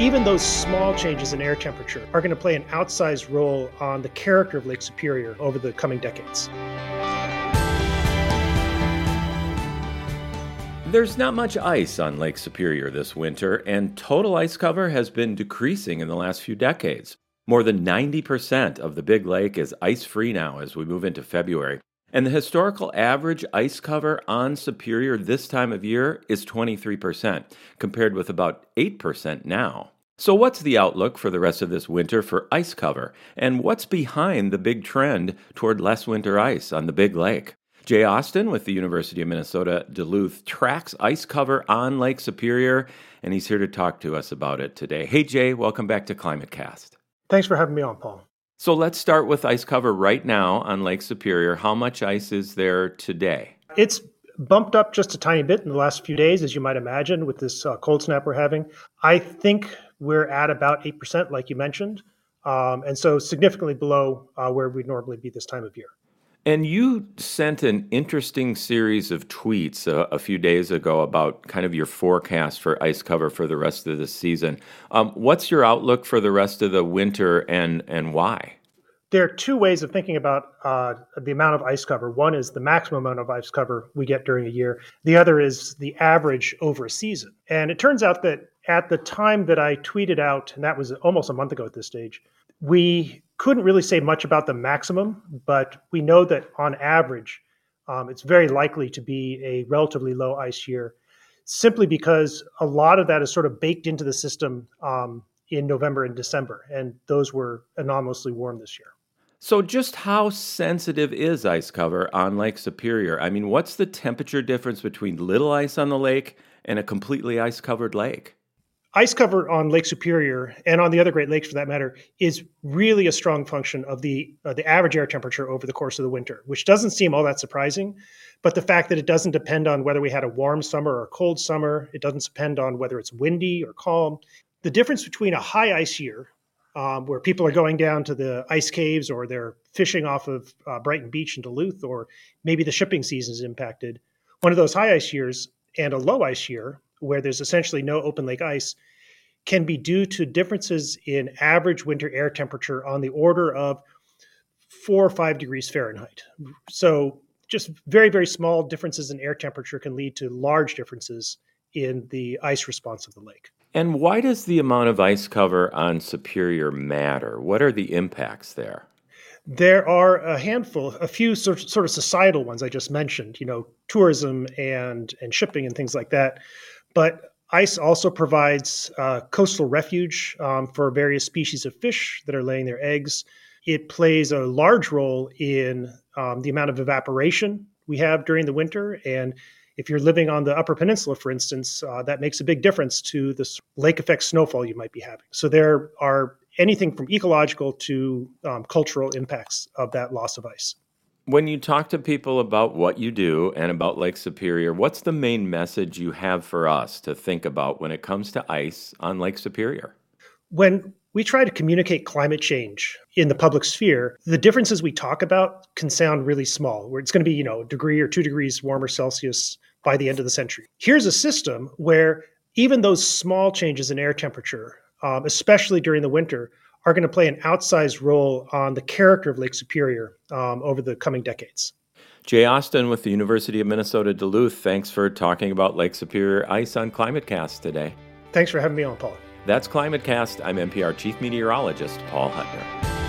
even those small changes in air temperature are going to play an outsized role on the character of Lake Superior over the coming decades. There's not much ice on Lake Superior this winter, and total ice cover has been decreasing in the last few decades. More than 90% of the Big Lake is ice free now as we move into February. And the historical average ice cover on Superior this time of year is 23%, compared with about 8% now. So, what's the outlook for the rest of this winter for ice cover? And what's behind the big trend toward less winter ice on the Big Lake? Jay Austin with the University of Minnesota Duluth tracks ice cover on Lake Superior, and he's here to talk to us about it today. Hey, Jay, welcome back to ClimateCast. Thanks for having me on, Paul. So let's start with ice cover right now on Lake Superior. How much ice is there today? It's bumped up just a tiny bit in the last few days, as you might imagine, with this uh, cold snap we're having. I think we're at about 8%, like you mentioned, um, and so significantly below uh, where we'd normally be this time of year. And you sent an interesting series of tweets a, a, few days ago about kind of your forecast for ice cover for the rest of the season. Um, what's your outlook for the rest of the winter and, and why? There are two ways of thinking about uh, the amount of ice cover. One is the maximum amount of ice cover we get during a year, the other is the average over a season. And it turns out that at the time that I tweeted out, and that was almost a month ago at this stage, we couldn't really say much about the maximum, but we know that on average, um, it's very likely to be a relatively low ice year, simply because a lot of that is sort of baked into the system um, in November and December, and those were anomalously warm this year. So, just how sensitive is ice cover on Lake Superior? I mean, what's the temperature difference between little ice on the lake and a completely ice covered lake? Ice cover on Lake Superior and on the other Great Lakes for that matter is really a strong function of the uh, the average air temperature over the course of the winter, which doesn't seem all that surprising. But the fact that it doesn't depend on whether we had a warm summer or a cold summer, it doesn't depend on whether it's windy or calm. The difference between a high ice year, um, where people are going down to the ice caves or they're fishing off of uh, Brighton Beach in Duluth, or maybe the shipping season is impacted, one of those high ice years and a low ice year, where there's essentially no open lake ice, can be due to differences in average winter air temperature on the order of four or five degrees Fahrenheit. So, just very, very small differences in air temperature can lead to large differences in the ice response of the lake. And why does the amount of ice cover on Superior matter? What are the impacts there? There are a handful, a few sort of, societal ones I just mentioned, you know, tourism and and shipping and things like that. But ice also provides uh, coastal refuge um, for various species of fish that are laying their eggs. It plays a large role in um, the amount of evaporation we have during the winter. And if you're living on the Upper Peninsula, for instance, uh, that makes a big difference to the lake effect snowfall you might be having. So there are anything from ecological to um, cultural impacts of that loss of ice. When you talk to people about what you do and about Lake Superior, what's the main message you have for us to think about when it comes to ice on Lake Superior? When we try to communicate climate change in the public sphere, the differences we talk about can sound really small, where it's going to be, you know, a degree or two degrees warmer Celsius by the end of the century. Here's a system where even those small changes in air temperature, um, especially during the winter, are going to play an outsized role on the character of Lake Superior um, over the coming decades. Jay Austin with the University of Minnesota Duluth, thanks for talking about Lake Superior ice on ClimateCast today. Thanks for having me on, Paul. That's ClimateCast. I'm MPR Chief Meteorologist Paul Huttner.